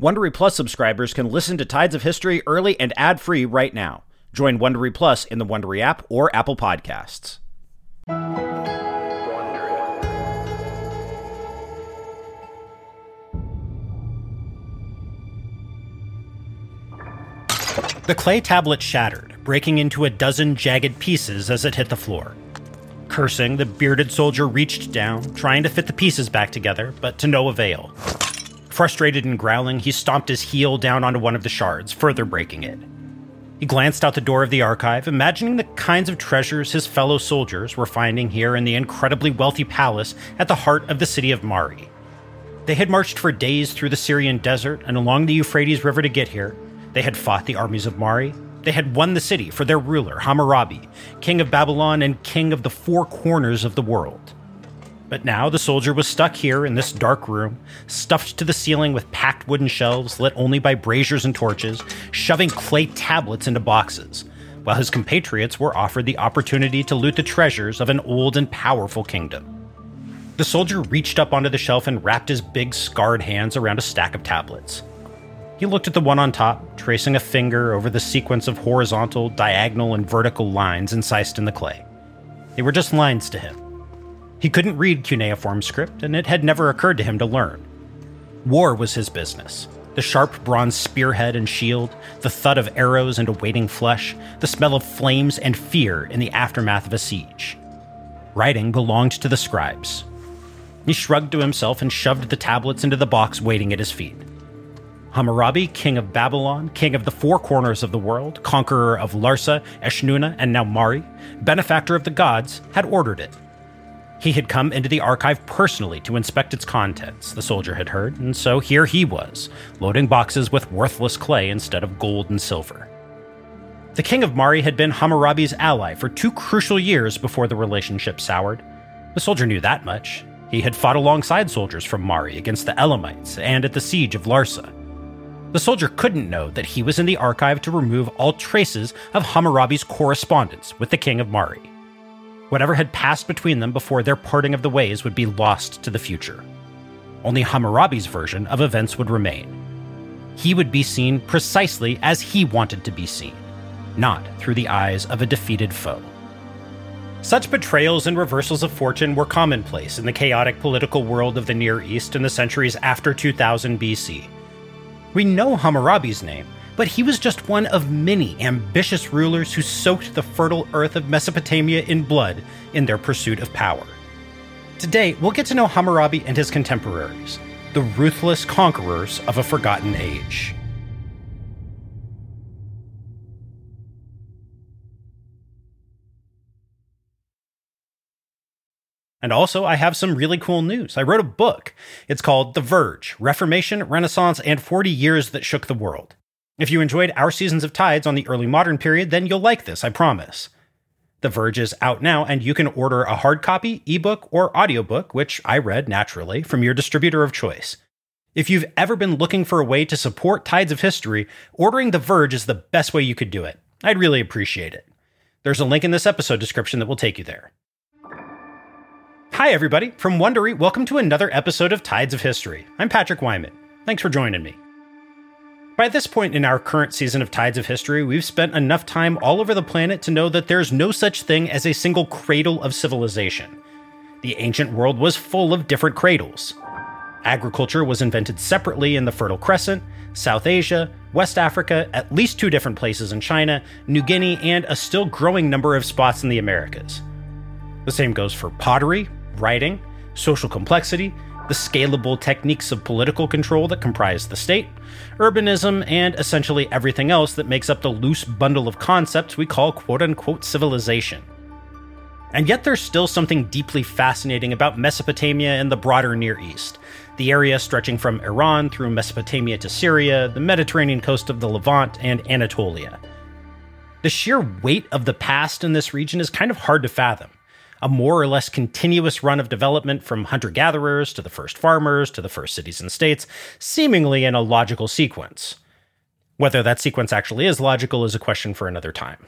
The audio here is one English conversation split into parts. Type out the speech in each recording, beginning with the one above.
Wondery Plus subscribers can listen to Tides of History early and ad-free right now. Join Wondery Plus in the Wondery app or Apple Podcasts. The clay tablet shattered, breaking into a dozen jagged pieces as it hit the floor. Cursing, the bearded soldier reached down, trying to fit the pieces back together, but to no avail. Frustrated and growling, he stomped his heel down onto one of the shards, further breaking it. He glanced out the door of the archive, imagining the kinds of treasures his fellow soldiers were finding here in the incredibly wealthy palace at the heart of the city of Mari. They had marched for days through the Syrian desert and along the Euphrates River to get here. They had fought the armies of Mari. They had won the city for their ruler, Hammurabi, king of Babylon and king of the four corners of the world. But now the soldier was stuck here in this dark room, stuffed to the ceiling with packed wooden shelves lit only by braziers and torches, shoving clay tablets into boxes, while his compatriots were offered the opportunity to loot the treasures of an old and powerful kingdom. The soldier reached up onto the shelf and wrapped his big scarred hands around a stack of tablets. He looked at the one on top, tracing a finger over the sequence of horizontal, diagonal, and vertical lines incised in the clay. They were just lines to him. He couldn't read cuneiform script, and it had never occurred to him to learn. War was his business. The sharp bronze spearhead and shield, the thud of arrows into waiting flesh, the smell of flames and fear in the aftermath of a siege. Writing belonged to the scribes. He shrugged to himself and shoved the tablets into the box waiting at his feet. Hammurabi, king of Babylon, king of the four corners of the world, conqueror of Larsa, Eshnunna, and now Mari, benefactor of the gods, had ordered it. He had come into the archive personally to inspect its contents, the soldier had heard, and so here he was, loading boxes with worthless clay instead of gold and silver. The king of Mari had been Hammurabi's ally for two crucial years before the relationship soured. The soldier knew that much. He had fought alongside soldiers from Mari against the Elamites and at the siege of Larsa. The soldier couldn't know that he was in the archive to remove all traces of Hammurabi's correspondence with the king of Mari. Whatever had passed between them before their parting of the ways would be lost to the future. Only Hammurabi's version of events would remain. He would be seen precisely as he wanted to be seen, not through the eyes of a defeated foe. Such betrayals and reversals of fortune were commonplace in the chaotic political world of the Near East in the centuries after 2000 BC. We know Hammurabi's name, but he was just one of many ambitious rulers who soaked the fertile earth of Mesopotamia in blood in their pursuit of power. Today, we'll get to know Hammurabi and his contemporaries, the ruthless conquerors of a forgotten age. And also, I have some really cool news. I wrote a book. It's called The Verge Reformation, Renaissance, and 40 Years That Shook the World. If you enjoyed our seasons of Tides on the early modern period, then you'll like this, I promise. The Verge is out now, and you can order a hard copy, ebook, or audiobook, which I read naturally, from your distributor of choice. If you've ever been looking for a way to support Tides of History, ordering The Verge is the best way you could do it. I'd really appreciate it. There's a link in this episode description that will take you there. Hi, everybody. From Wondery, welcome to another episode of Tides of History. I'm Patrick Wyman. Thanks for joining me. By this point in our current season of Tides of History, we've spent enough time all over the planet to know that there's no such thing as a single cradle of civilization. The ancient world was full of different cradles. Agriculture was invented separately in the Fertile Crescent, South Asia, West Africa, at least two different places in China, New Guinea, and a still growing number of spots in the Americas. The same goes for pottery, writing, social complexity, the scalable techniques of political control that comprise the state, urbanism, and essentially everything else that makes up the loose bundle of concepts we call quote unquote civilization. And yet, there's still something deeply fascinating about Mesopotamia and the broader Near East, the area stretching from Iran through Mesopotamia to Syria, the Mediterranean coast of the Levant, and Anatolia. The sheer weight of the past in this region is kind of hard to fathom a more or less continuous run of development from hunter gatherers to the first farmers to the first cities and states, seemingly in a logical sequence. Whether that sequence actually is logical is a question for another time.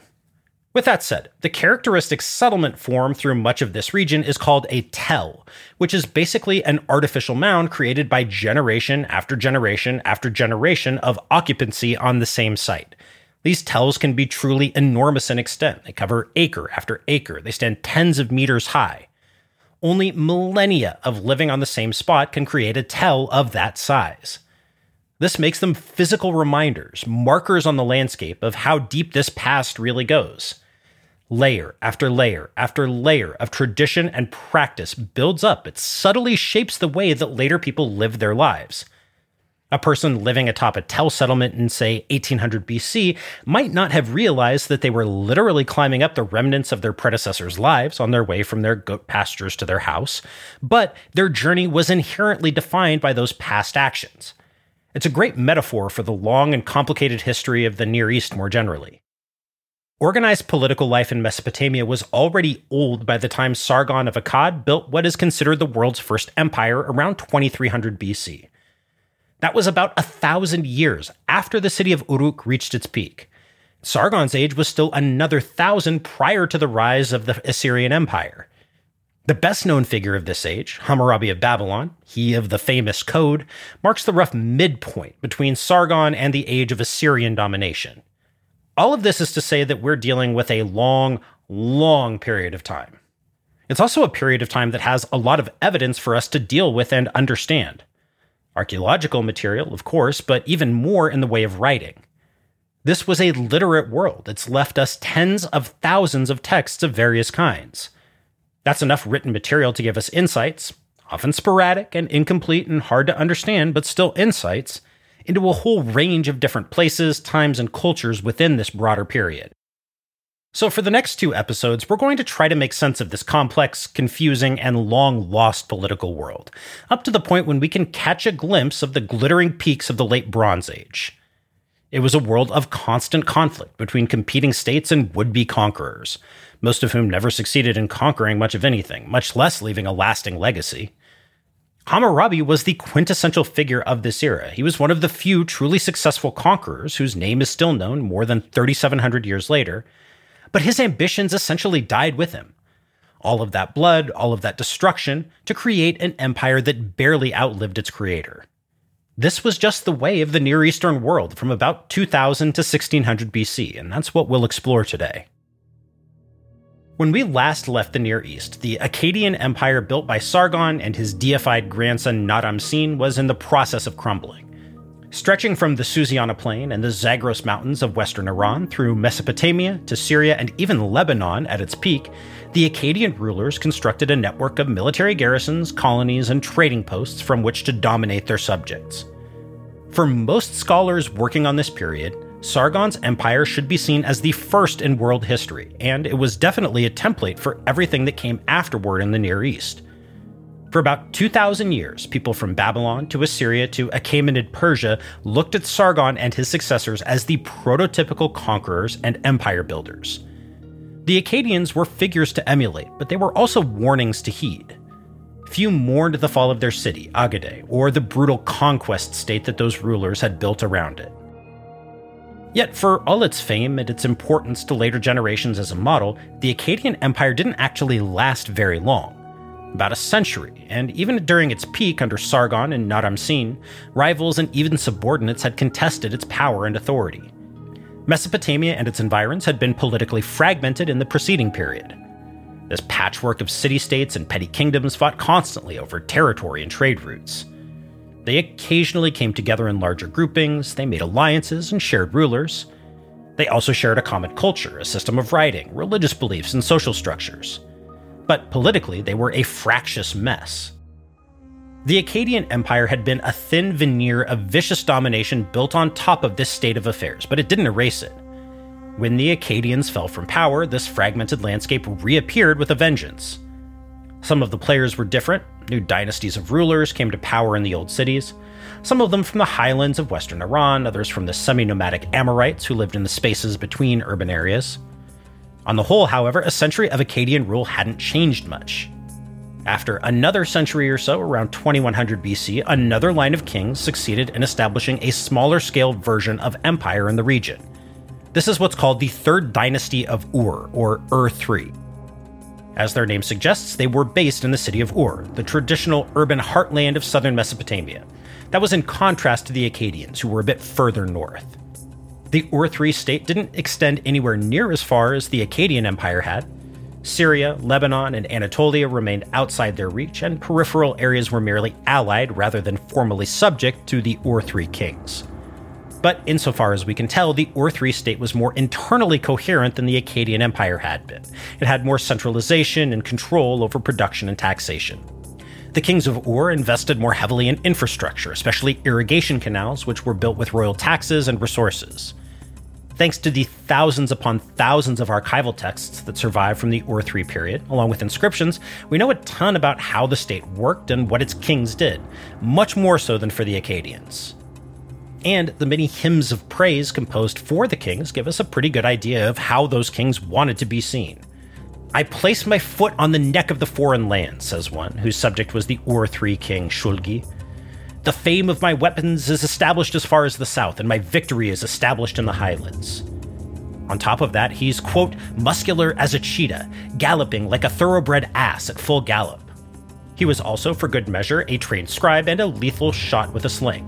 With that said, the characteristic settlement form through much of this region is called a tell, which is basically an artificial mound created by generation after generation after generation of occupancy on the same site. These tells can be truly enormous in extent. They cover acre after acre, they stand tens of meters high. Only millennia of living on the same spot can create a tell of that size. This makes them physical reminders, markers on the landscape of how deep this past really goes. Layer after layer after layer of tradition and practice builds up. It subtly shapes the way that later people live their lives. A person living atop a tell settlement in, say, 1800 BC might not have realized that they were literally climbing up the remnants of their predecessors' lives on their way from their goat pastures to their house, but their journey was inherently defined by those past actions. It's a great metaphor for the long and complicated history of the Near East more generally. Organized political life in Mesopotamia was already old by the time Sargon of Akkad built what is considered the world's first empire around 2300 BC. That was about a thousand years after the city of Uruk reached its peak. Sargon's age was still another thousand prior to the rise of the Assyrian Empire. The best known figure of this age, Hammurabi of Babylon, he of the famous Code, marks the rough midpoint between Sargon and the age of Assyrian domination. All of this is to say that we're dealing with a long, long period of time. It's also a period of time that has a lot of evidence for us to deal with and understand. Archaeological material, of course, but even more in the way of writing. This was a literate world. It's left us tens of thousands of texts of various kinds. That's enough written material to give us insights, often sporadic and incomplete and hard to understand, but still insights, into a whole range of different places, times, and cultures within this broader period. So, for the next two episodes, we're going to try to make sense of this complex, confusing, and long lost political world, up to the point when we can catch a glimpse of the glittering peaks of the late Bronze Age. It was a world of constant conflict between competing states and would be conquerors, most of whom never succeeded in conquering much of anything, much less leaving a lasting legacy. Hammurabi was the quintessential figure of this era. He was one of the few truly successful conquerors whose name is still known more than 3,700 years later but his ambitions essentially died with him. All of that blood, all of that destruction, to create an empire that barely outlived its creator. This was just the way of the Near Eastern world from about 2000 to 1600 BC, and that's what we'll explore today. When we last left the Near East, the Akkadian Empire built by Sargon and his deified grandson Naram-Sin was in the process of crumbling. Stretching from the Susiana Plain and the Zagros Mountains of western Iran through Mesopotamia to Syria and even Lebanon at its peak, the Akkadian rulers constructed a network of military garrisons, colonies, and trading posts from which to dominate their subjects. For most scholars working on this period, Sargon's empire should be seen as the first in world history, and it was definitely a template for everything that came afterward in the Near East. For about 2,000 years, people from Babylon to Assyria to Achaemenid Persia looked at Sargon and his successors as the prototypical conquerors and empire builders. The Akkadians were figures to emulate, but they were also warnings to heed. Few mourned the fall of their city, Agade, or the brutal conquest state that those rulers had built around it. Yet, for all its fame and its importance to later generations as a model, the Akkadian Empire didn't actually last very long about a century, and even during its peak under Sargon and Naram-Sin, rivals and even subordinates had contested its power and authority. Mesopotamia and its environs had been politically fragmented in the preceding period. This patchwork of city states and petty kingdoms fought constantly over territory and trade routes. They occasionally came together in larger groupings, they made alliances and shared rulers. They also shared a common culture, a system of writing, religious beliefs, and social structures but politically they were a fractious mess. The Akkadian Empire had been a thin veneer of vicious domination built on top of this state of affairs, but it didn't erase it. When the Akkadians fell from power, this fragmented landscape reappeared with a vengeance. Some of the players were different. New dynasties of rulers came to power in the old cities. Some of them from the highlands of western Iran, others from the semi nomadic Amorites who lived in the spaces between urban areas. On the whole, however, a century of Akkadian rule hadn't changed much. After another century or so, around 2100 BC, another line of kings succeeded in establishing a smaller scale version of empire in the region. This is what's called the Third Dynasty of Ur, or Ur III. As their name suggests, they were based in the city of Ur, the traditional urban heartland of southern Mesopotamia. That was in contrast to the Akkadians, who were a bit further north. The Ur III state didn't extend anywhere near as far as the Akkadian Empire had. Syria, Lebanon, and Anatolia remained outside their reach, and peripheral areas were merely allied rather than formally subject to the Ur III kings. But insofar as we can tell, the Ur III state was more internally coherent than the Akkadian Empire had been. It had more centralization and control over production and taxation. The kings of Ur invested more heavily in infrastructure, especially irrigation canals, which were built with royal taxes and resources. Thanks to the thousands upon thousands of archival texts that survive from the Ur III period, along with inscriptions, we know a ton about how the state worked and what its kings did, much more so than for the Akkadians and the many hymns of praise composed for the kings give us a pretty good idea of how those kings wanted to be seen. I placed my foot on the neck of the foreign land, says one, whose subject was the Ur III king Shulgi. The fame of my weapons is established as far as the south, and my victory is established in the highlands. On top of that, he's, quote, muscular as a cheetah, galloping like a thoroughbred ass at full gallop. He was also, for good measure, a trained scribe and a lethal shot with a sling.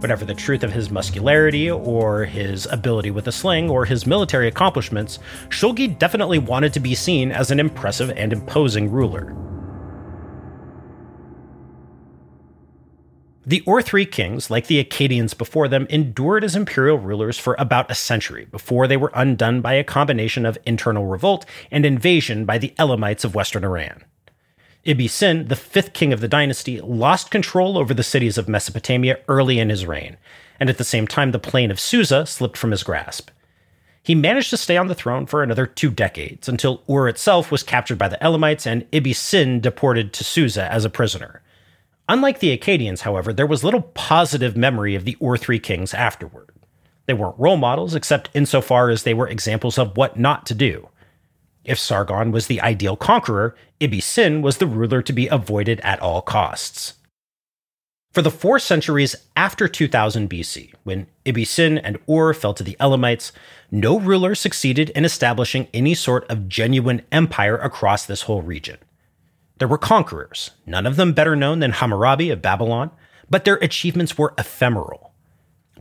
Whatever the truth of his muscularity, or his ability with a sling, or his military accomplishments, Shulgi definitely wanted to be seen as an impressive and imposing ruler. The Ur III kings, like the Akkadians before them, endured as imperial rulers for about a century before they were undone by a combination of internal revolt and invasion by the Elamites of western Iran. Ibbi-Sin, the fifth king of the dynasty, lost control over the cities of Mesopotamia early in his reign, and at the same time the plain of Susa slipped from his grasp. He managed to stay on the throne for another two decades, until Ur itself was captured by the Elamites and Ibbi-Sin deported to Susa as a prisoner. Unlike the Akkadians, however, there was little positive memory of the Ur III kings afterward. They weren't role models, except insofar as they were examples of what not to do. If Sargon was the ideal conqueror, Ibbi-Sin was the ruler to be avoided at all costs. For the four centuries after 2000 BC, when Ibbi-Sin and Ur fell to the Elamites, no ruler succeeded in establishing any sort of genuine empire across this whole region. There were conquerors, none of them better known than Hammurabi of Babylon, but their achievements were ephemeral.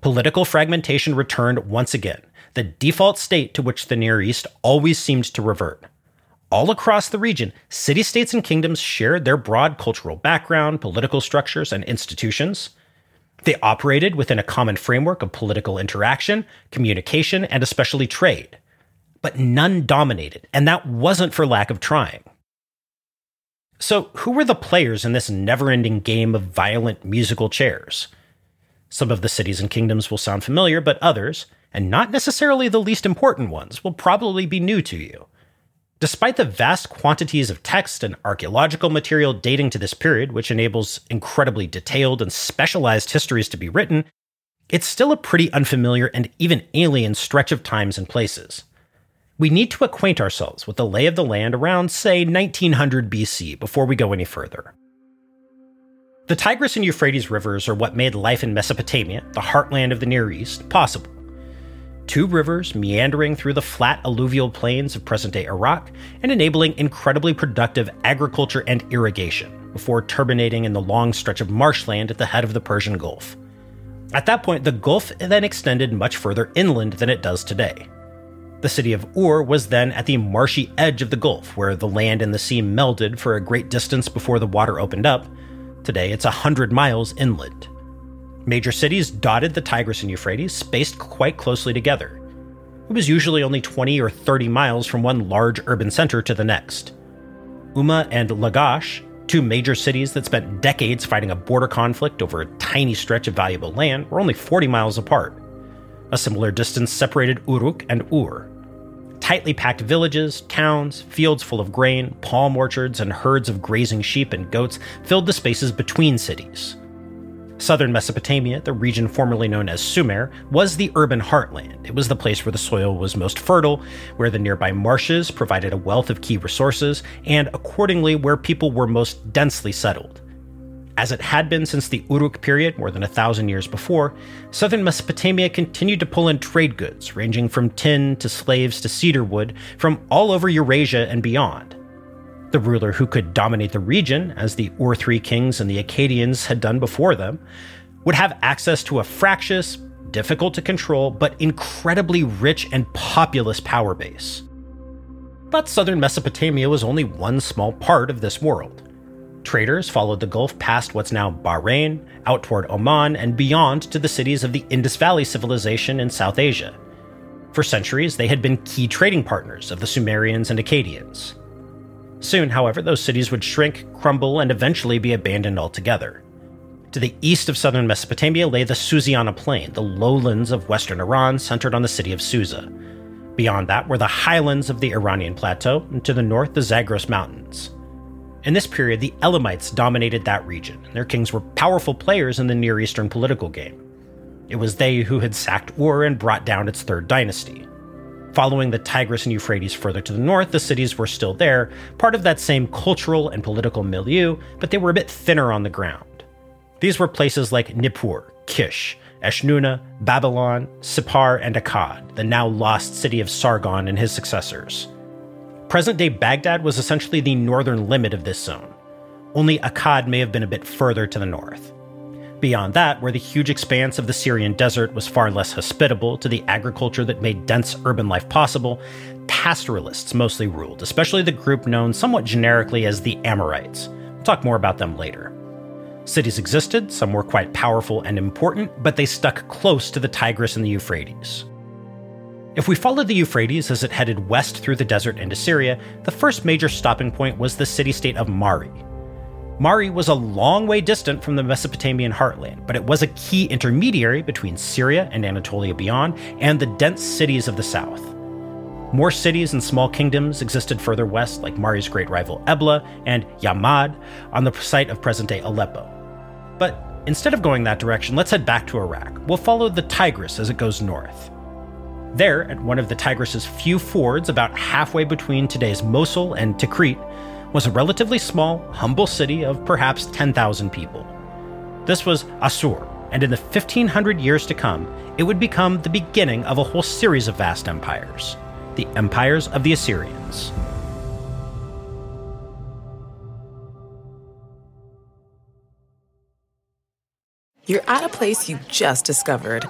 Political fragmentation returned once again, the default state to which the Near East always seemed to revert. All across the region, city states and kingdoms shared their broad cultural background, political structures, and institutions. They operated within a common framework of political interaction, communication, and especially trade. But none dominated, and that wasn't for lack of trying. So, who were the players in this never ending game of violent musical chairs? Some of the cities and kingdoms will sound familiar, but others, and not necessarily the least important ones, will probably be new to you. Despite the vast quantities of text and archaeological material dating to this period, which enables incredibly detailed and specialized histories to be written, it's still a pretty unfamiliar and even alien stretch of times and places. We need to acquaint ourselves with the lay of the land around, say, 1900 BC before we go any further. The Tigris and Euphrates rivers are what made life in Mesopotamia, the heartland of the Near East, possible two rivers meandering through the flat alluvial plains of present day Iraq and enabling incredibly productive agriculture and irrigation, before terminating in the long stretch of marshland at the head of the Persian Gulf. At that point, the Gulf then extended much further inland than it does today. The city of Ur was then at the marshy edge of the Gulf, where the land and the sea melded for a great distance before the water opened up. Today, it's a hundred miles inland. Major cities dotted the Tigris and Euphrates, spaced quite closely together. It was usually only 20 or 30 miles from one large urban center to the next. Umma and Lagash, two major cities that spent decades fighting a border conflict over a tiny stretch of valuable land, were only 40 miles apart. A similar distance separated Uruk and Ur. Tightly packed villages, towns, fields full of grain, palm orchards, and herds of grazing sheep and goats filled the spaces between cities. Southern Mesopotamia, the region formerly known as Sumer, was the urban heartland. It was the place where the soil was most fertile, where the nearby marshes provided a wealth of key resources, and accordingly, where people were most densely settled. As it had been since the Uruk period, more than a thousand years before, southern Mesopotamia continued to pull in trade goods, ranging from tin to slaves to cedar wood, from all over Eurasia and beyond. The ruler who could dominate the region, as the Ur III kings and the Akkadians had done before them, would have access to a fractious, difficult to control, but incredibly rich and populous power base. But southern Mesopotamia was only one small part of this world. Traders followed the Gulf past what's now Bahrain, out toward Oman, and beyond to the cities of the Indus Valley civilization in South Asia. For centuries, they had been key trading partners of the Sumerians and Akkadians. Soon, however, those cities would shrink, crumble, and eventually be abandoned altogether. To the east of southern Mesopotamia lay the Susiana Plain, the lowlands of western Iran centered on the city of Susa. Beyond that were the highlands of the Iranian plateau, and to the north, the Zagros Mountains. In this period, the Elamites dominated that region, and their kings were powerful players in the Near Eastern political game. It was they who had sacked Ur and brought down its third dynasty. Following the Tigris and Euphrates further to the north, the cities were still there, part of that same cultural and political milieu, but they were a bit thinner on the ground. These were places like Nippur, Kish, Eshnunna, Babylon, Sippar, and Akkad, the now lost city of Sargon and his successors. Present day Baghdad was essentially the northern limit of this zone. Only Akkad may have been a bit further to the north. Beyond that, where the huge expanse of the Syrian desert was far less hospitable to the agriculture that made dense urban life possible, pastoralists mostly ruled, especially the group known somewhat generically as the Amorites. We'll talk more about them later. Cities existed, some were quite powerful and important, but they stuck close to the Tigris and the Euphrates. If we followed the Euphrates as it headed west through the desert into Syria, the first major stopping point was the city state of Mari. Mari was a long way distant from the Mesopotamian heartland, but it was a key intermediary between Syria and Anatolia beyond, and the dense cities of the south. More cities and small kingdoms existed further west, like Mari's great rival Ebla and Yamhad, on the site of present day Aleppo. But instead of going that direction, let's head back to Iraq. We'll follow the Tigris as it goes north. There, at one of the Tigris's few fords about halfway between today's Mosul and Tikrit, was a relatively small, humble city of perhaps 10,000 people. This was Assur, and in the 1500 years to come, it would become the beginning of a whole series of vast empires the empires of the Assyrians. You're at a place you just discovered,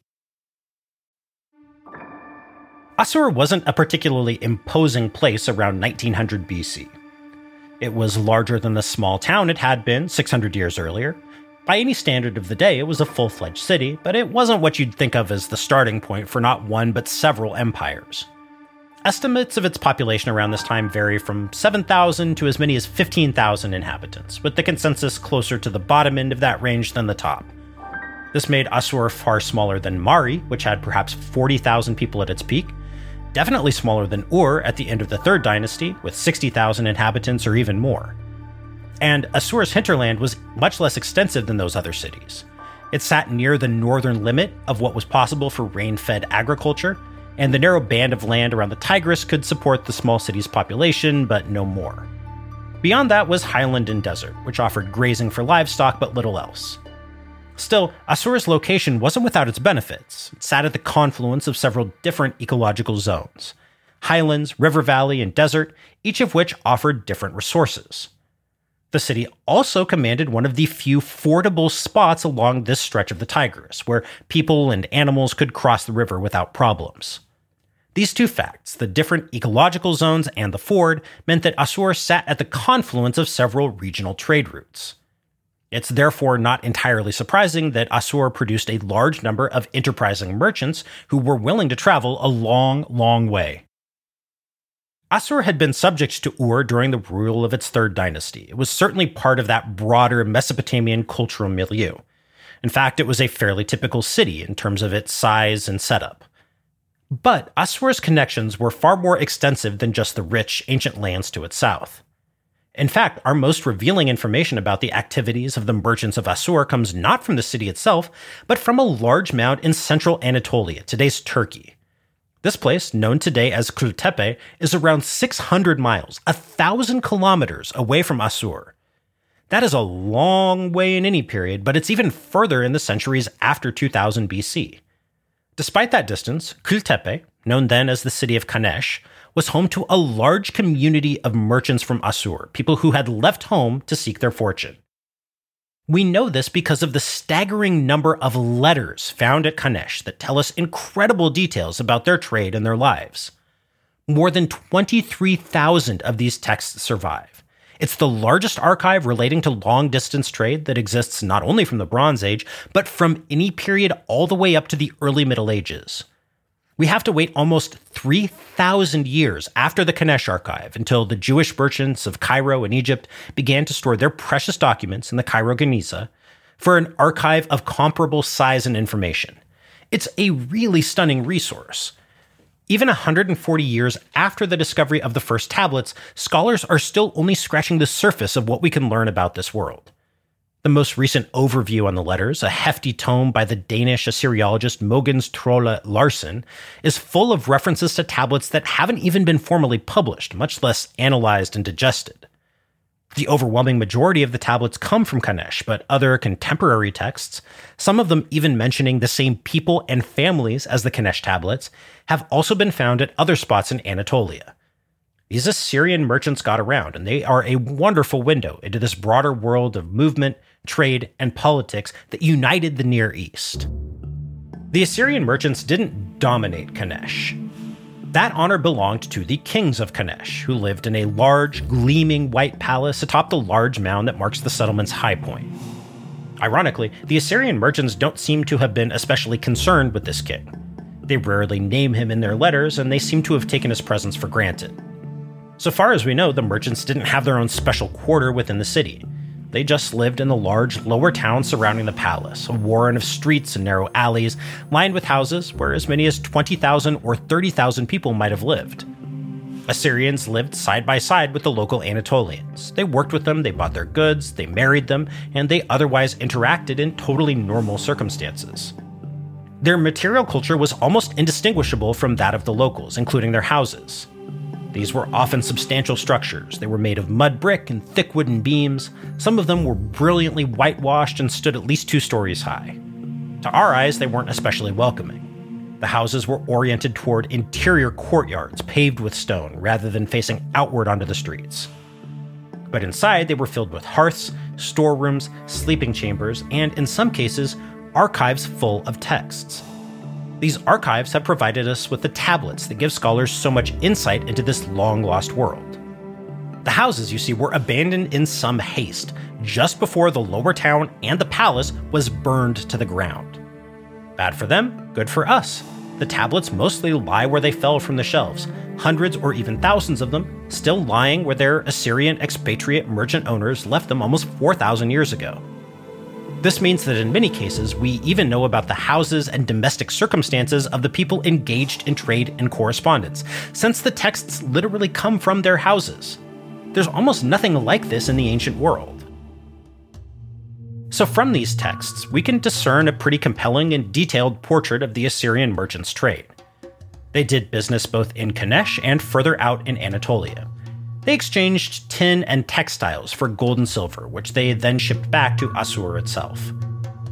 Assur wasn't a particularly imposing place around 1900 BC. It was larger than the small town it had been 600 years earlier. By any standard of the day, it was a full fledged city, but it wasn't what you'd think of as the starting point for not one but several empires. Estimates of its population around this time vary from 7,000 to as many as 15,000 inhabitants, with the consensus closer to the bottom end of that range than the top. This made Assur far smaller than Mari, which had perhaps 40,000 people at its peak, definitely smaller than Ur at the end of the Third Dynasty, with 60,000 inhabitants or even more. And Assur's hinterland was much less extensive than those other cities. It sat near the northern limit of what was possible for rain fed agriculture, and the narrow band of land around the Tigris could support the small city's population, but no more. Beyond that was highland and desert, which offered grazing for livestock but little else. Still, Assur's location wasn't without its benefits. It sat at the confluence of several different ecological zones highlands, river valley, and desert, each of which offered different resources. The city also commanded one of the few fordable spots along this stretch of the Tigris, where people and animals could cross the river without problems. These two facts, the different ecological zones and the ford, meant that Assur sat at the confluence of several regional trade routes. It's therefore not entirely surprising that Assur produced a large number of enterprising merchants who were willing to travel a long, long way. Assur had been subject to Ur during the rule of its third dynasty. It was certainly part of that broader Mesopotamian cultural milieu. In fact, it was a fairly typical city in terms of its size and setup. But Assur's connections were far more extensive than just the rich, ancient lands to its south. In fact, our most revealing information about the activities of the merchants of Assur comes not from the city itself, but from a large mound in central Anatolia, today's Turkey. This place, known today as Kultepe, is around 600 miles, a thousand kilometers away from Assur. That is a long way in any period, but it's even further in the centuries after 2000 BC. Despite that distance, Kultepe, known then as the city of Kanesh, was home to a large community of merchants from Assur, people who had left home to seek their fortune. We know this because of the staggering number of letters found at Kanesh that tell us incredible details about their trade and their lives. More than 23,000 of these texts survive. It's the largest archive relating to long distance trade that exists not only from the Bronze Age, but from any period all the way up to the early Middle Ages. We have to wait almost 3,000 years after the Kanesh archive until the Jewish merchants of Cairo and Egypt began to store their precious documents in the Cairo Geniza for an archive of comparable size and information. It's a really stunning resource. Even 140 years after the discovery of the first tablets, scholars are still only scratching the surface of what we can learn about this world. The most recent overview on the letters, a hefty tome by the Danish Assyriologist Mogens Trolle Larsen, is full of references to tablets that haven't even been formally published, much less analyzed and digested. The overwhelming majority of the tablets come from Kanesh, but other contemporary texts, some of them even mentioning the same people and families as the Kanesh tablets, have also been found at other spots in Anatolia. These Assyrian merchants got around, and they are a wonderful window into this broader world of movement, trade, and politics that united the Near East. The Assyrian merchants didn't dominate Kanesh. That honor belonged to the kings of Kanesh, who lived in a large, gleaming white palace atop the large mound that marks the settlement's high point. Ironically, the Assyrian merchants don't seem to have been especially concerned with this king. They rarely name him in their letters, and they seem to have taken his presence for granted. So far as we know, the merchants didn't have their own special quarter within the city. They just lived in the large lower town surrounding the palace, a warren of streets and narrow alleys lined with houses where as many as 20,000 or 30,000 people might have lived. Assyrians lived side by side with the local Anatolians. They worked with them, they bought their goods, they married them, and they otherwise interacted in totally normal circumstances. Their material culture was almost indistinguishable from that of the locals, including their houses. These were often substantial structures. They were made of mud brick and thick wooden beams. Some of them were brilliantly whitewashed and stood at least two stories high. To our eyes, they weren't especially welcoming. The houses were oriented toward interior courtyards paved with stone rather than facing outward onto the streets. But inside, they were filled with hearths, storerooms, sleeping chambers, and in some cases, archives full of texts. These archives have provided us with the tablets that give scholars so much insight into this long lost world. The houses you see were abandoned in some haste, just before the lower town and the palace was burned to the ground. Bad for them, good for us. The tablets mostly lie where they fell from the shelves, hundreds or even thousands of them still lying where their Assyrian expatriate merchant owners left them almost 4,000 years ago. This means that in many cases, we even know about the houses and domestic circumstances of the people engaged in trade and correspondence, since the texts literally come from their houses. There's almost nothing like this in the ancient world. So, from these texts, we can discern a pretty compelling and detailed portrait of the Assyrian merchants' trade. They did business both in Kanesh and further out in Anatolia. They exchanged tin and textiles for gold and silver, which they then shipped back to Assur itself.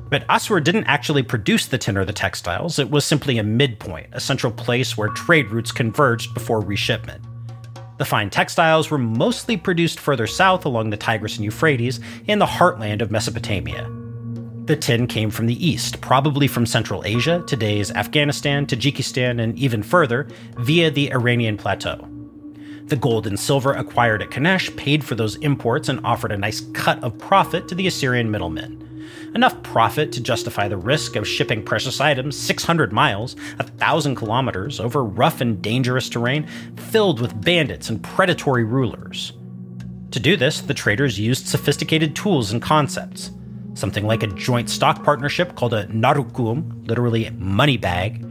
But Assur didn't actually produce the tin or the textiles, it was simply a midpoint, a central place where trade routes converged before reshipment. The fine textiles were mostly produced further south along the Tigris and Euphrates in the heartland of Mesopotamia. The tin came from the east, probably from Central Asia, today's Afghanistan, Tajikistan, and even further, via the Iranian plateau. The gold and silver acquired at Kanesh paid for those imports and offered a nice cut of profit to the Assyrian middlemen. Enough profit to justify the risk of shipping precious items 600 miles, 1,000 kilometers, over rough and dangerous terrain filled with bandits and predatory rulers. To do this, the traders used sophisticated tools and concepts. Something like a joint stock partnership called a naruqqum, literally money bag.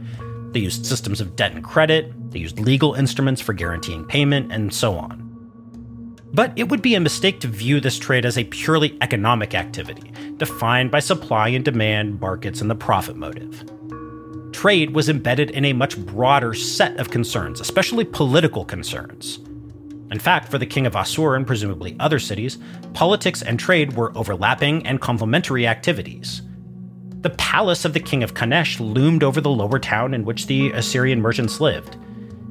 They used systems of debt and credit, they used legal instruments for guaranteeing payment, and so on. But it would be a mistake to view this trade as a purely economic activity, defined by supply and demand, markets, and the profit motive. Trade was embedded in a much broader set of concerns, especially political concerns. In fact, for the king of Assur and presumably other cities, politics and trade were overlapping and complementary activities. The palace of the king of Kanesh loomed over the lower town in which the Assyrian merchants lived.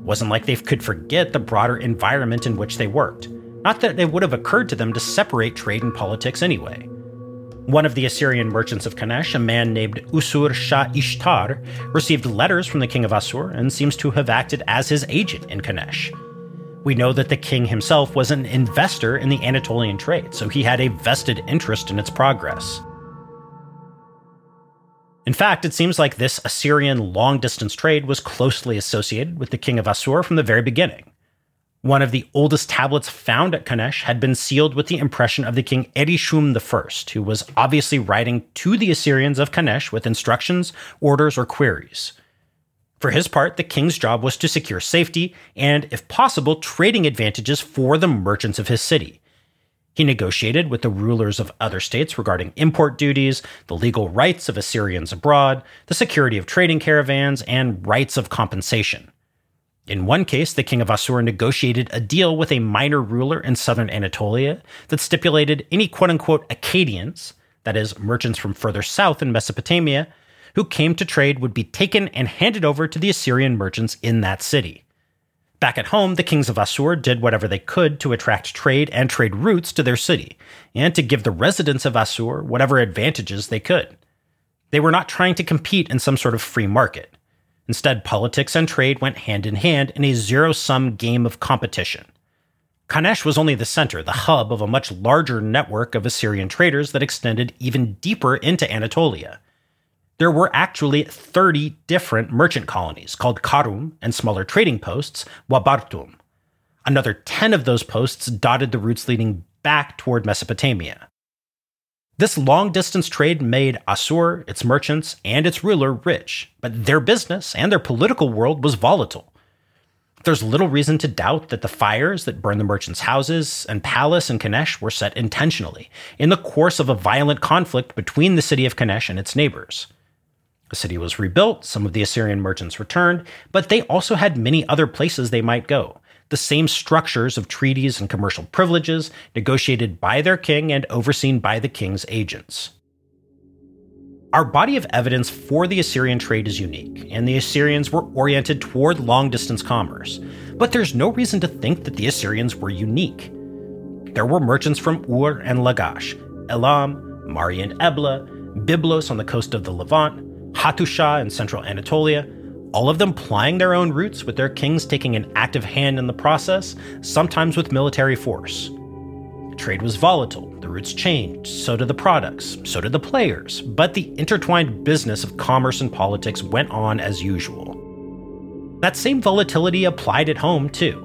Wasn't like they could forget the broader environment in which they worked. Not that it would have occurred to them to separate trade and politics anyway. One of the Assyrian merchants of Kanesh, a man named Usur-sha-Ishtar, received letters from the king of Assur and seems to have acted as his agent in Kanesh. We know that the king himself was an investor in the Anatolian trade, so he had a vested interest in its progress. In fact, it seems like this Assyrian long distance trade was closely associated with the king of Assur from the very beginning. One of the oldest tablets found at Kanesh had been sealed with the impression of the king Erishum I, who was obviously writing to the Assyrians of Kanesh with instructions, orders, or queries. For his part, the king's job was to secure safety and, if possible, trading advantages for the merchants of his city. He negotiated with the rulers of other states regarding import duties, the legal rights of Assyrians abroad, the security of trading caravans, and rights of compensation. In one case, the king of Assur negotiated a deal with a minor ruler in southern Anatolia that stipulated any quote unquote Akkadians, that is, merchants from further south in Mesopotamia, who came to trade would be taken and handed over to the Assyrian merchants in that city. Back at home, the kings of Assur did whatever they could to attract trade and trade routes to their city, and to give the residents of Assur whatever advantages they could. They were not trying to compete in some sort of free market. Instead, politics and trade went hand in hand in a zero sum game of competition. Kanesh was only the center, the hub of a much larger network of Assyrian traders that extended even deeper into Anatolia. There were actually 30 different merchant colonies called Karum and smaller trading posts, Wabartum. Another 10 of those posts dotted the routes leading back toward Mesopotamia. This long distance trade made Assur, its merchants, and its ruler rich, but their business and their political world was volatile. There's little reason to doubt that the fires that burned the merchants' houses and palace in Kanesh were set intentionally, in the course of a violent conflict between the city of Kanesh and its neighbors. The city was rebuilt, some of the Assyrian merchants returned, but they also had many other places they might go, the same structures of treaties and commercial privileges negotiated by their king and overseen by the king's agents. Our body of evidence for the Assyrian trade is unique, and the Assyrians were oriented toward long distance commerce. But there's no reason to think that the Assyrians were unique. There were merchants from Ur and Lagash, Elam, Mari and Ebla, Byblos on the coast of the Levant, Hattusha in central Anatolia, all of them plying their own routes, with their kings taking an active hand in the process, sometimes with military force. Trade was volatile, the routes changed, so did the products, so did the players, but the intertwined business of commerce and politics went on as usual. That same volatility applied at home, too.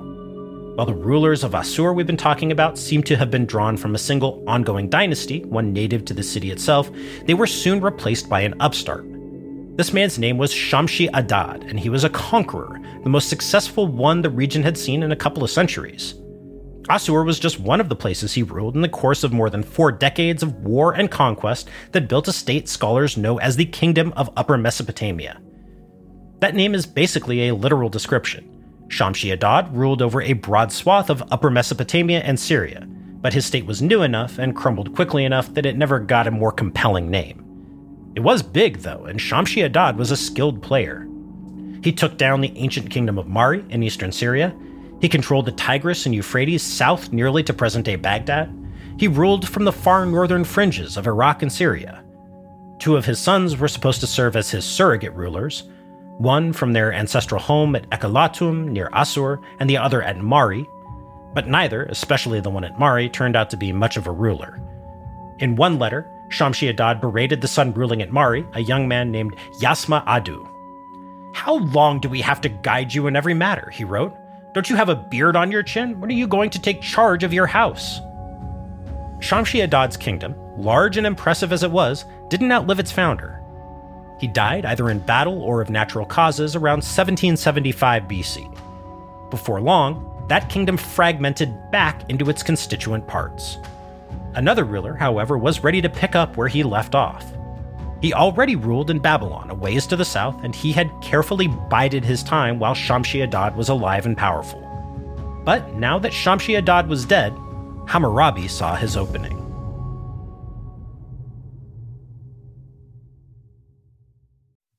While the rulers of Assur we've been talking about seem to have been drawn from a single ongoing dynasty, one native to the city itself, they were soon replaced by an upstart, this man's name was Shamshi Adad, and he was a conqueror, the most successful one the region had seen in a couple of centuries. Assur was just one of the places he ruled in the course of more than four decades of war and conquest that built a state scholars know as the Kingdom of Upper Mesopotamia. That name is basically a literal description. Shamshi Adad ruled over a broad swath of Upper Mesopotamia and Syria, but his state was new enough and crumbled quickly enough that it never got a more compelling name. It was big, though, and Shamshi Adad was a skilled player. He took down the ancient kingdom of Mari in eastern Syria. He controlled the Tigris and Euphrates south nearly to present day Baghdad. He ruled from the far northern fringes of Iraq and Syria. Two of his sons were supposed to serve as his surrogate rulers, one from their ancestral home at Ekallatum near Assur, and the other at Mari. But neither, especially the one at Mari, turned out to be much of a ruler. In one letter, Shamshi Adad berated the son ruling at Mari, a young man named Yasmah Addu. How long do we have to guide you in every matter? he wrote. Don't you have a beard on your chin? When are you going to take charge of your house? Shamshi Adad's kingdom, large and impressive as it was, didn't outlive its founder. He died either in battle or of natural causes around 1775 BC. Before long, that kingdom fragmented back into its constituent parts. Another ruler, however, was ready to pick up where he left off. He already ruled in Babylon, a ways to the south, and he had carefully bided his time while Shamshi Adad was alive and powerful. But now that Shamshi Adad was dead, Hammurabi saw his opening.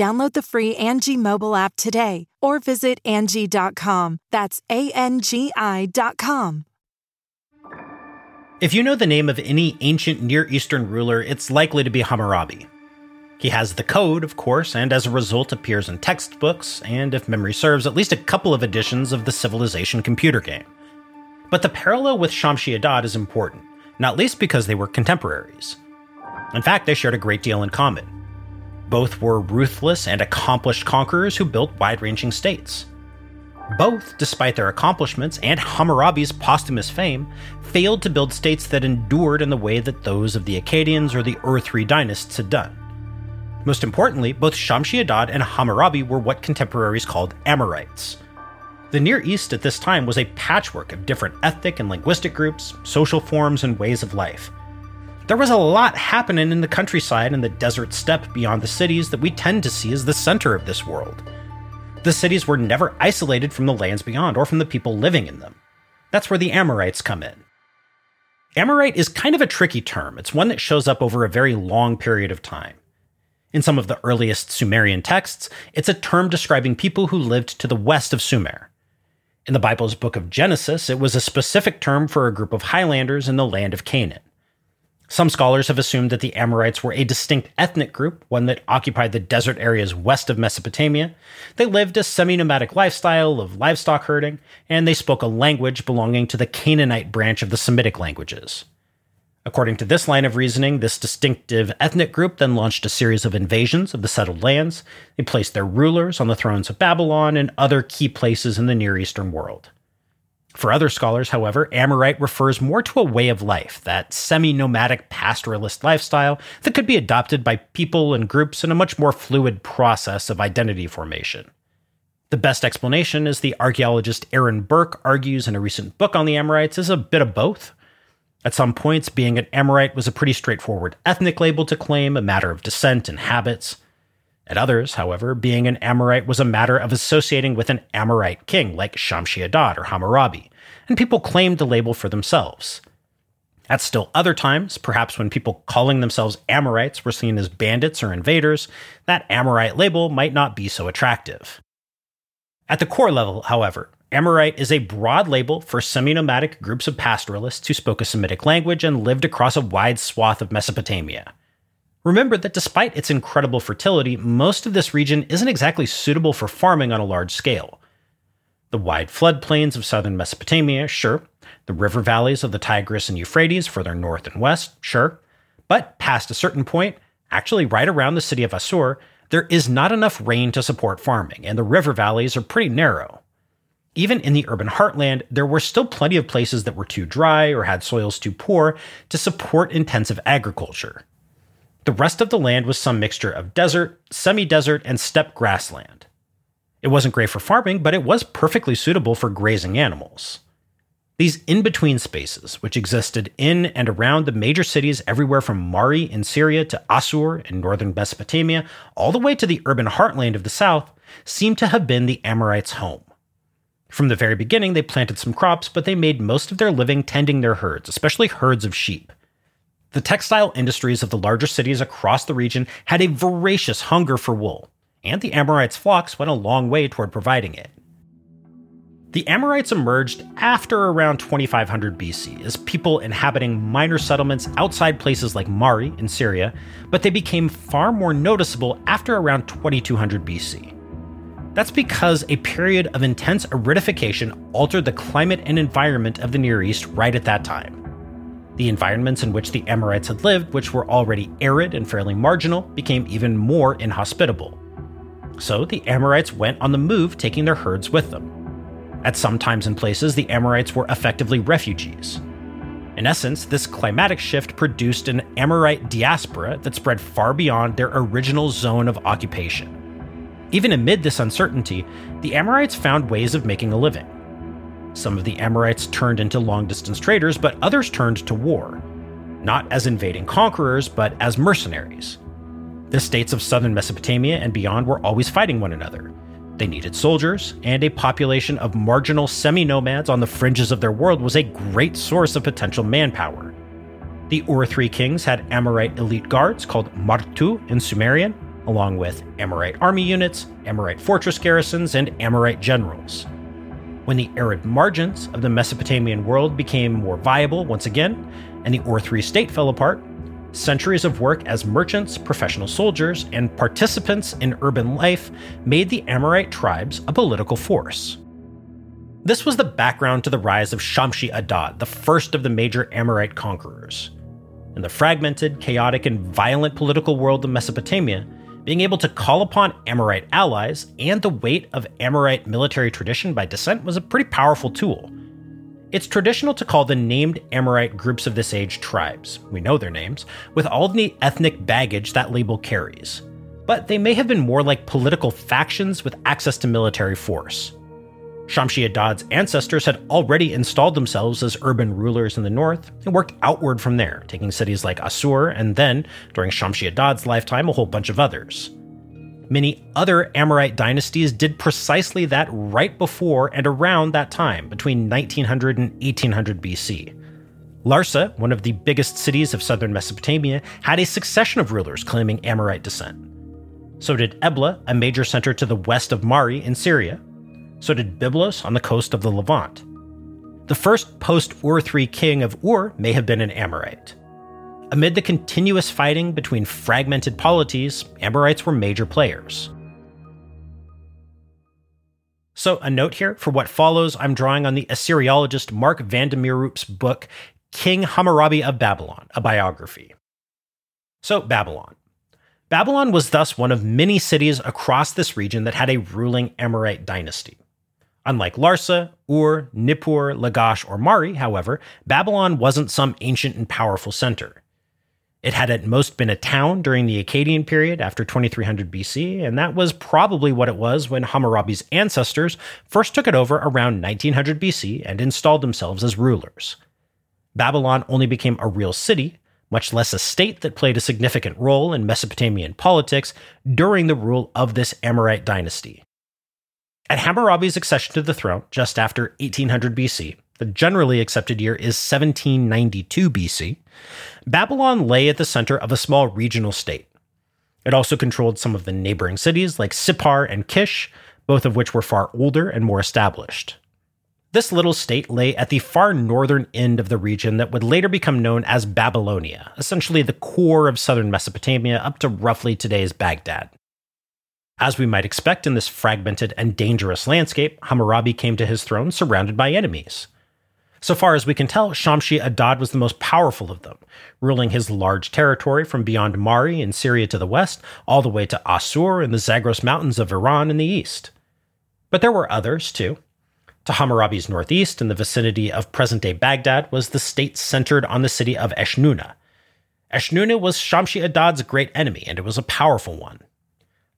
Download the free Angie mobile app today or visit Angie.com. That's A N G I.com. If you know the name of any ancient Near Eastern ruler, it's likely to be Hammurabi. He has the code, of course, and as a result appears in textbooks, and if memory serves, at least a couple of editions of the Civilization computer game. But the parallel with Shamshi Adad is important, not least because they were contemporaries. In fact, they shared a great deal in common. Both were ruthless and accomplished conquerors who built wide ranging states. Both, despite their accomplishments and Hammurabi's posthumous fame, failed to build states that endured in the way that those of the Akkadians or the Ur III dynasts had done. Most importantly, both Shamshi Adad and Hammurabi were what contemporaries called Amorites. The Near East at this time was a patchwork of different ethnic and linguistic groups, social forms, and ways of life. There was a lot happening in the countryside and the desert steppe beyond the cities that we tend to see as the center of this world. The cities were never isolated from the lands beyond or from the people living in them. That's where the Amorites come in. Amorite is kind of a tricky term. It's one that shows up over a very long period of time. In some of the earliest Sumerian texts, it's a term describing people who lived to the west of Sumer. In the Bible's book of Genesis, it was a specific term for a group of highlanders in the land of Canaan. Some scholars have assumed that the Amorites were a distinct ethnic group, one that occupied the desert areas west of Mesopotamia. They lived a semi nomadic lifestyle of livestock herding, and they spoke a language belonging to the Canaanite branch of the Semitic languages. According to this line of reasoning, this distinctive ethnic group then launched a series of invasions of the settled lands. They placed their rulers on the thrones of Babylon and other key places in the Near Eastern world. For other scholars, however, Amorite refers more to a way of life, that semi nomadic pastoralist lifestyle that could be adopted by people and groups in a much more fluid process of identity formation. The best explanation, as the archaeologist Aaron Burke argues in a recent book on the Amorites, is a bit of both. At some points, being an Amorite was a pretty straightforward ethnic label to claim, a matter of descent and habits. At others, however, being an Amorite was a matter of associating with an Amorite king like Shamshi Adad or Hammurabi, and people claimed the label for themselves. At still other times, perhaps when people calling themselves Amorites were seen as bandits or invaders, that Amorite label might not be so attractive. At the core level, however, Amorite is a broad label for semi nomadic groups of pastoralists who spoke a Semitic language and lived across a wide swath of Mesopotamia. Remember that despite its incredible fertility, most of this region isn't exactly suitable for farming on a large scale. The wide floodplains of southern Mesopotamia, sure. The river valleys of the Tigris and Euphrates further north and west, sure. But past a certain point, actually right around the city of Assur, there is not enough rain to support farming, and the river valleys are pretty narrow. even in the urban heartland, there were still plenty of places that were too dry or had soils too poor to support intensive agriculture. The rest of the land was some mixture of desert, semi desert, and steppe grassland. It wasn't great for farming, but it was perfectly suitable for grazing animals. These in between spaces, which existed in and around the major cities everywhere from Mari in Syria to Assur in northern Mesopotamia, all the way to the urban heartland of the south, seem to have been the Amorites' home. From the very beginning, they planted some crops, but they made most of their living tending their herds, especially herds of sheep. The textile industries of the larger cities across the region had a voracious hunger for wool, and the Amorites' flocks went a long way toward providing it. The Amorites emerged after around 2500 BC as people inhabiting minor settlements outside places like Mari in Syria, but they became far more noticeable after around 2200 BC. That's because a period of intense aridification altered the climate and environment of the Near East right at that time. The environments in which the Amorites had lived, which were already arid and fairly marginal, became even more inhospitable. So the Amorites went on the move, taking their herds with them. At some times and places, the Amorites were effectively refugees. In essence, this climatic shift produced an Amorite diaspora that spread far beyond their original zone of occupation. Even amid this uncertainty, the Amorites found ways of making a living. Some of the Amorites turned into long distance traders, but others turned to war, not as invading conquerors, but as mercenaries. The states of southern Mesopotamia and beyond were always fighting one another. They needed soldiers, and a population of marginal semi nomads on the fringes of their world was a great source of potential manpower. The Ur III kings had Amorite elite guards called Martu in Sumerian, along with Amorite army units, Amorite fortress garrisons, and Amorite generals. When the arid margins of the Mesopotamian world became more viable once again, and the III state fell apart, centuries of work as merchants, professional soldiers, and participants in urban life made the Amorite tribes a political force. This was the background to the rise of Shamshi Adad, the first of the major Amorite conquerors. In the fragmented, chaotic, and violent political world of Mesopotamia, being able to call upon Amorite allies and the weight of Amorite military tradition by descent was a pretty powerful tool. It's traditional to call the named Amorite groups of this age tribes, we know their names, with all the ethnic baggage that label carries. But they may have been more like political factions with access to military force. Shamshi Adad's ancestors had already installed themselves as urban rulers in the north and worked outward from there, taking cities like Assur and then, during Shamshi Adad's lifetime, a whole bunch of others. Many other Amorite dynasties did precisely that right before and around that time, between 1900 and 1800 BC. Larsa, one of the biggest cities of southern Mesopotamia, had a succession of rulers claiming Amorite descent. So did Ebla, a major center to the west of Mari in Syria, so did Byblos on the coast of the Levant. The first post Ur III king of Ur may have been an Amorite. Amid the continuous fighting between fragmented polities, Amorites were major players. So, a note here for what follows I'm drawing on the Assyriologist Marc Van De Mieroop's book, King Hammurabi of Babylon, a biography. So, Babylon. Babylon was thus one of many cities across this region that had a ruling Amorite dynasty. Unlike Larsa, Ur, Nippur, Lagash, or Mari, however, Babylon wasn't some ancient and powerful center. It had at most been a town during the Akkadian period after 2300 BC, and that was probably what it was when Hammurabi's ancestors first took it over around 1900 BC and installed themselves as rulers. Babylon only became a real city, much less a state that played a significant role in Mesopotamian politics during the rule of this Amorite dynasty. At Hammurabi's accession to the throne, just after 1800 BC, the generally accepted year is 1792 BC, Babylon lay at the center of a small regional state. It also controlled some of the neighboring cities like Sippar and Kish, both of which were far older and more established. This little state lay at the far northern end of the region that would later become known as Babylonia, essentially the core of southern Mesopotamia up to roughly today's Baghdad. As we might expect in this fragmented and dangerous landscape, Hammurabi came to his throne surrounded by enemies. So far as we can tell, Shamshi Adad was the most powerful of them, ruling his large territory from beyond Mari in Syria to the west, all the way to Assur and the Zagros Mountains of Iran in the east. But there were others, too. To Hammurabi's northeast, in the vicinity of present day Baghdad, was the state centered on the city of Eshnunna. Eshnunna was Shamshi Adad's great enemy, and it was a powerful one.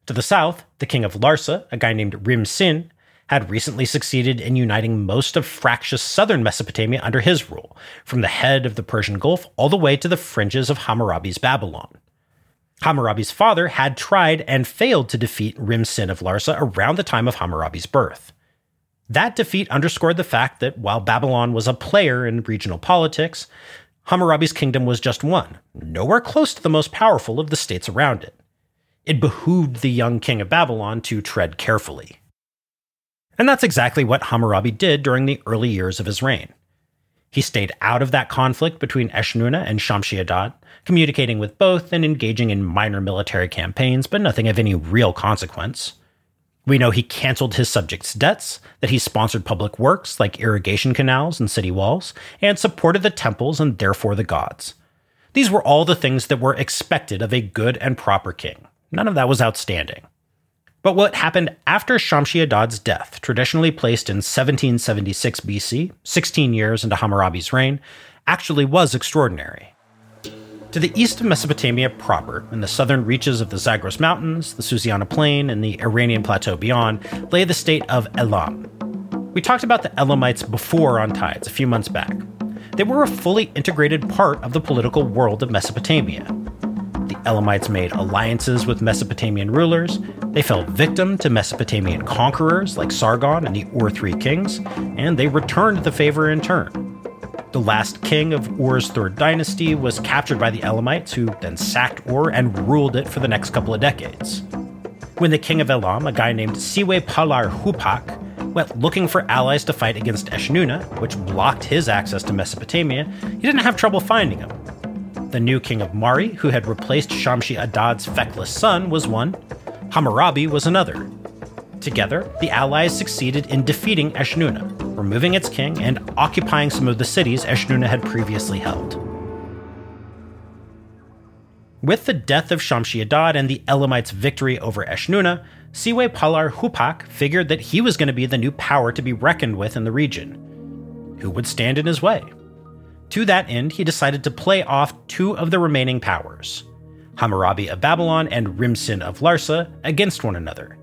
To the south, the king of Larsa, a guy named Rim Sin, had recently succeeded in uniting most of fractious southern Mesopotamia under his rule, from the head of the Persian Gulf all the way to the fringes of Hammurabi's Babylon. Hammurabi's father had tried and failed to defeat Rim Sin of Larsa around the time of Hammurabi's birth. That defeat underscored the fact that while Babylon was a player in regional politics, Hammurabi's kingdom was just one, nowhere close to the most powerful of the states around it. It behooved the young king of Babylon to tread carefully. And that's exactly what Hammurabi did during the early years of his reign. He stayed out of that conflict between Eshnunna and Shamshi Adad, communicating with both and engaging in minor military campaigns, but nothing of any real consequence. We know he canceled his subjects' debts, that he sponsored public works like irrigation canals and city walls, and supported the temples and therefore the gods. These were all the things that were expected of a good and proper king. None of that was outstanding. But what happened after Shamshi Adad's death, traditionally placed in 1776 BC, 16 years into Hammurabi's reign, actually was extraordinary. To the east of Mesopotamia proper, in the southern reaches of the Zagros Mountains, the Susiana Plain, and the Iranian Plateau beyond, lay the state of Elam. We talked about the Elamites before on Tides a few months back. They were a fully integrated part of the political world of Mesopotamia. Elamites made alliances with Mesopotamian rulers. They fell victim to Mesopotamian conquerors like Sargon and the Ur III kings, and they returned the favor in turn. The last king of Ur's third dynasty was captured by the Elamites, who then sacked Ur and ruled it for the next couple of decades. When the king of Elam, a guy named Siwe Palar Hupak, went looking for allies to fight against Eshnunna, which blocked his access to Mesopotamia, he didn't have trouble finding them. The new king of Mari, who had replaced Shamshi Adad's feckless son, was one. Hammurabi was another. Together, the allies succeeded in defeating Eshnunna, removing its king and occupying some of the cities Eshnunna had previously held. With the death of Shamshi Adad and the Elamites' victory over Eshnunna, Siwe Palar Hupak figured that he was going to be the new power to be reckoned with in the region. Who would stand in his way? To that end, he decided to play off two of the remaining powers Hammurabi of Babylon and Rim Sin of Larsa against one another.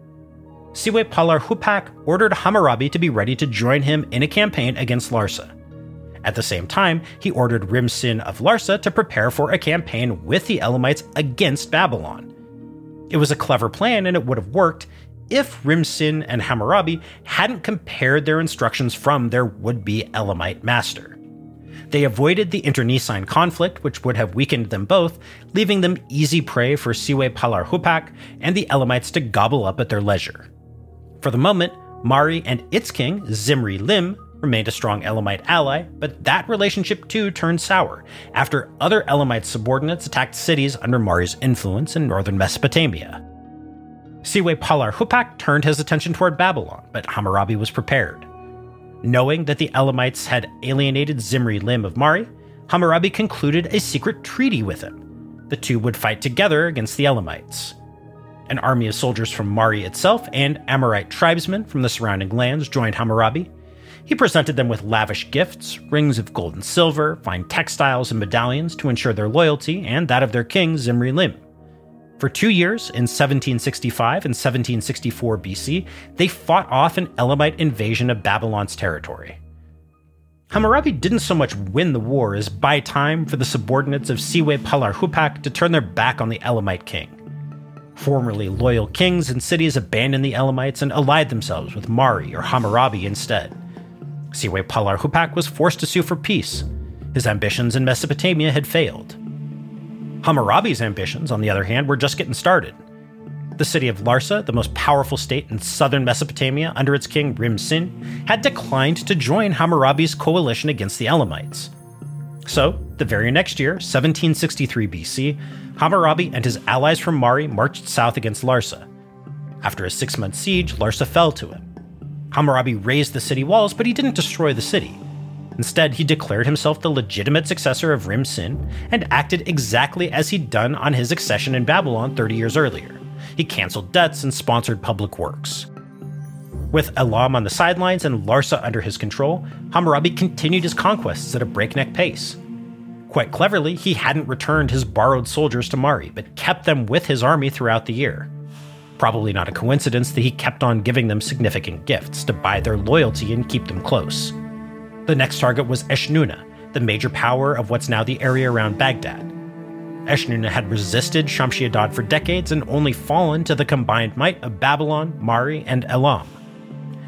Siwe Palar Hupak ordered Hammurabi to be ready to join him in a campaign against Larsa. At the same time, he ordered Rim Sin of Larsa to prepare for a campaign with the Elamites against Babylon. It was a clever plan and it would have worked if Rim Sin and Hammurabi hadn't compared their instructions from their would be Elamite master. They avoided the internecine conflict, which would have weakened them both, leaving them easy prey for Siwe Palar Hupak and the Elamites to gobble up at their leisure. For the moment, Mari and its king, Zimri Lim, remained a strong Elamite ally, but that relationship too turned sour after other Elamite subordinates attacked cities under Mari's influence in northern Mesopotamia. Siwe Palar Hupak turned his attention toward Babylon, but Hammurabi was prepared. Knowing that the Elamites had alienated Zimri Lim of Mari, Hammurabi concluded a secret treaty with him. The two would fight together against the Elamites. An army of soldiers from Mari itself and Amorite tribesmen from the surrounding lands joined Hammurabi. He presented them with lavish gifts, rings of gold and silver, fine textiles, and medallions to ensure their loyalty and that of their king Zimri Lim. For two years, in 1765 and 1764 BC, they fought off an Elamite invasion of Babylon's territory. Hammurabi didn't so much win the war as buy time for the subordinates of Siwe Palar Hupak to turn their back on the Elamite king. Formerly loyal kings and cities abandoned the Elamites and allied themselves with Mari or Hammurabi instead. Siwe Palar Hupak was forced to sue for peace. His ambitions in Mesopotamia had failed. Hammurabi's ambitions, on the other hand, were just getting started. The city of Larsa, the most powerful state in southern Mesopotamia under its king Rim Sin, had declined to join Hammurabi's coalition against the Elamites. So, the very next year, 1763 BC, Hammurabi and his allies from Mari marched south against Larsa. After a six month siege, Larsa fell to him. Hammurabi raised the city walls, but he didn't destroy the city. Instead, he declared himself the legitimate successor of Rim Sin and acted exactly as he'd done on his accession in Babylon 30 years earlier. He canceled debts and sponsored public works. With Elam on the sidelines and Larsa under his control, Hammurabi continued his conquests at a breakneck pace. Quite cleverly, he hadn't returned his borrowed soldiers to Mari, but kept them with his army throughout the year. Probably not a coincidence that he kept on giving them significant gifts to buy their loyalty and keep them close. The next target was Eshnunna, the major power of what's now the area around Baghdad. Eshnunna had resisted Shamshi Adad for decades and only fallen to the combined might of Babylon, Mari, and Elam.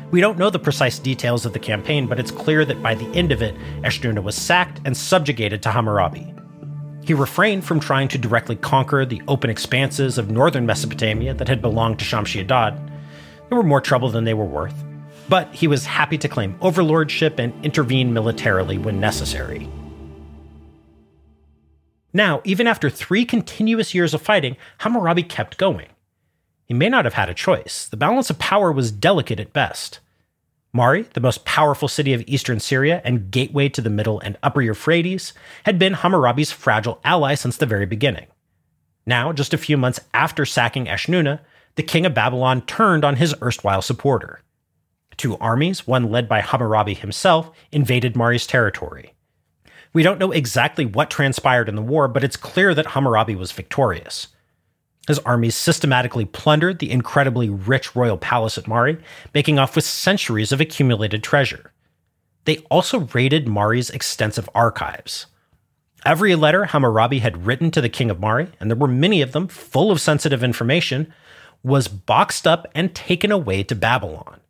We don't know the precise details of the campaign, but it's clear that by the end of it, Eshnunna was sacked and subjugated to Hammurabi. He refrained from trying to directly conquer the open expanses of northern Mesopotamia that had belonged to Shamshi Adad. They were more trouble than they were worth, but he was happy to claim overlordship and intervene militarily when necessary. Now, even after three continuous years of fighting, Hammurabi kept going. He may not have had a choice. The balance of power was delicate at best. Mari, the most powerful city of eastern Syria and gateway to the middle and upper Euphrates, had been Hammurabi's fragile ally since the very beginning. Now, just a few months after sacking Eshnunna, the king of Babylon turned on his erstwhile supporter. Two armies, one led by Hammurabi himself, invaded Mari's territory. We don't know exactly what transpired in the war, but it's clear that Hammurabi was victorious. His armies systematically plundered the incredibly rich royal palace at Mari, making off with centuries of accumulated treasure. They also raided Mari's extensive archives. Every letter Hammurabi had written to the king of Mari, and there were many of them full of sensitive information, was boxed up and taken away to Babylon.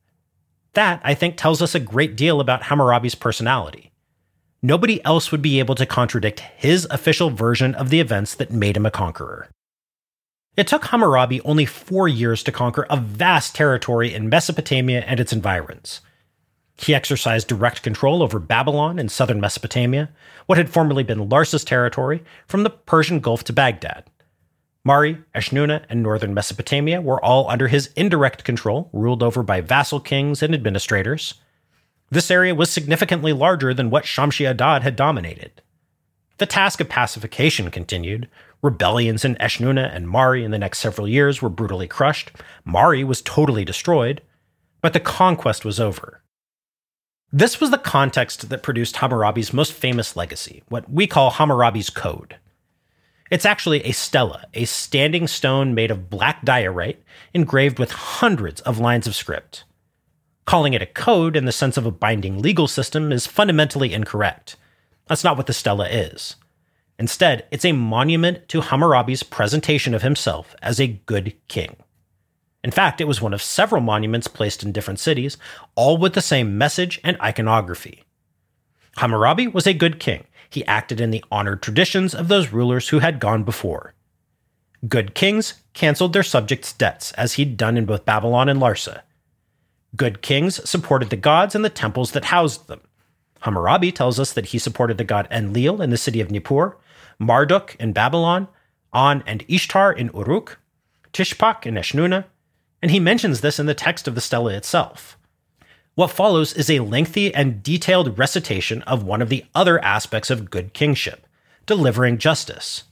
That, I think, tells us a great deal about Hammurabi's personality. Nobody else would be able to contradict his official version of the events that made him a conqueror. It took Hammurabi only four years to conquer a vast territory in Mesopotamia and its environs. He exercised direct control over Babylon and southern Mesopotamia, what had formerly been Larsa's territory, from the Persian Gulf to Baghdad. Mari, Eshnunna, and northern Mesopotamia were all under his indirect control, ruled over by vassal kings and administrators. This area was significantly larger than what Shamshi Adad had dominated. The task of pacification continued, Rebellions in Eshnunna and Mari in the next several years were brutally crushed. Mari was totally destroyed, but the conquest was over. This was the context that produced Hammurabi's most famous legacy, what we call Hammurabi's Code. It's actually a stela, a standing stone made of black diorite, engraved with hundreds of lines of script. Calling it a code in the sense of a binding legal system is fundamentally incorrect. That's not what the stela is. Instead, it's a monument to Hammurabi's presentation of himself as a good king. In fact, it was one of several monuments placed in different cities, all with the same message and iconography. Hammurabi was a good king. He acted in the honored traditions of those rulers who had gone before. Good kings canceled their subjects' debts, as he'd done in both Babylon and Larsa. Good kings supported the gods and the temples that housed them. Hammurabi tells us that he supported the god Enlil in the city of Nippur, Marduk in Babylon, An and Ishtar in Uruk, Tishpak in Eshnunna, and he mentions this in the text of the stela itself. What follows is a lengthy and detailed recitation of one of the other aspects of good kingship delivering justice.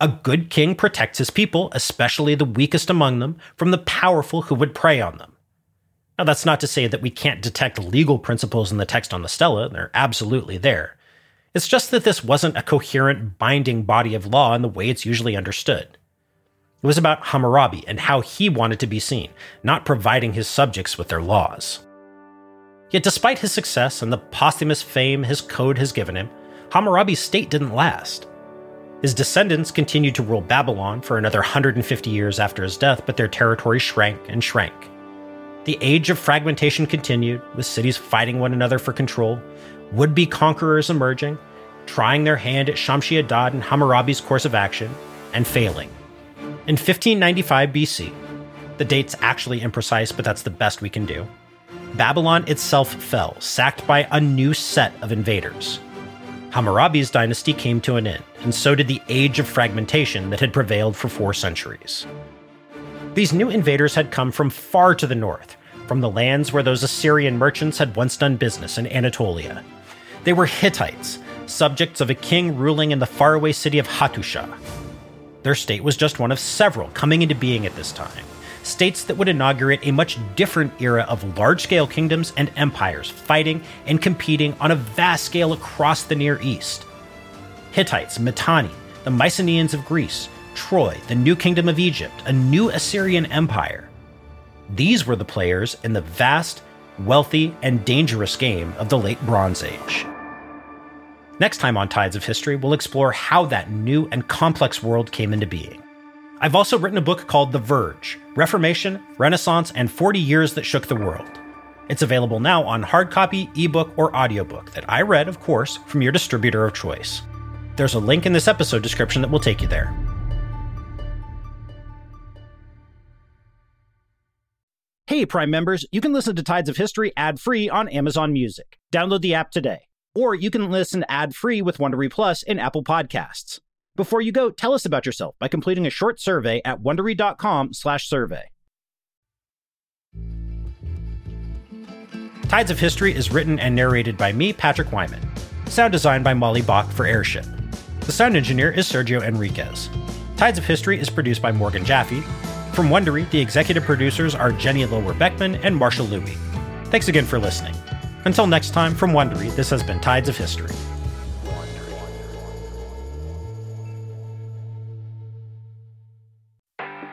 A good king protects his people, especially the weakest among them, from the powerful who would prey on them. Now, that's not to say that we can't detect legal principles in the text on the stela, they're absolutely there. It's just that this wasn't a coherent, binding body of law in the way it's usually understood. It was about Hammurabi and how he wanted to be seen, not providing his subjects with their laws. Yet, despite his success and the posthumous fame his code has given him, Hammurabi's state didn't last. His descendants continued to rule Babylon for another 150 years after his death, but their territory shrank and shrank. The age of fragmentation continued, with cities fighting one another for control, would be conquerors emerging, trying their hand at Shamshi Adad and Hammurabi's course of action, and failing. In 1595 BC, the date's actually imprecise, but that's the best we can do, Babylon itself fell, sacked by a new set of invaders. Hammurabi's dynasty came to an end, and so did the age of fragmentation that had prevailed for four centuries. These new invaders had come from far to the north, from the lands where those Assyrian merchants had once done business in Anatolia, they were Hittites, subjects of a king ruling in the faraway city of Hattusha. Their state was just one of several coming into being at this time. States that would inaugurate a much different era of large scale kingdoms and empires fighting and competing on a vast scale across the Near East. Hittites, Mitanni, the Mycenaeans of Greece, Troy, the new kingdom of Egypt, a new Assyrian empire. These were the players in the vast, wealthy, and dangerous game of the Late Bronze Age. Next time on Tides of History, we'll explore how that new and complex world came into being. I've also written a book called The Verge Reformation, Renaissance, and 40 Years That Shook the World. It's available now on hard copy, ebook, or audiobook that I read, of course, from your distributor of choice. There's a link in this episode description that will take you there. Hey, Prime members, you can listen to Tides of History ad free on Amazon Music. Download the app today. Or you can listen ad free with Wondery Plus in Apple Podcasts. Before you go, tell us about yourself by completing a short survey at wondery.com/survey. Tides of History is written and narrated by me, Patrick Wyman. Sound designed by Molly Bach for Airship. The sound engineer is Sergio Enriquez. Tides of History is produced by Morgan Jaffe. From Wondery, the executive producers are Jenny Lower Beckman and Marshall Louie. Thanks again for listening. Until next time, from Wondery, this has been Tides of History.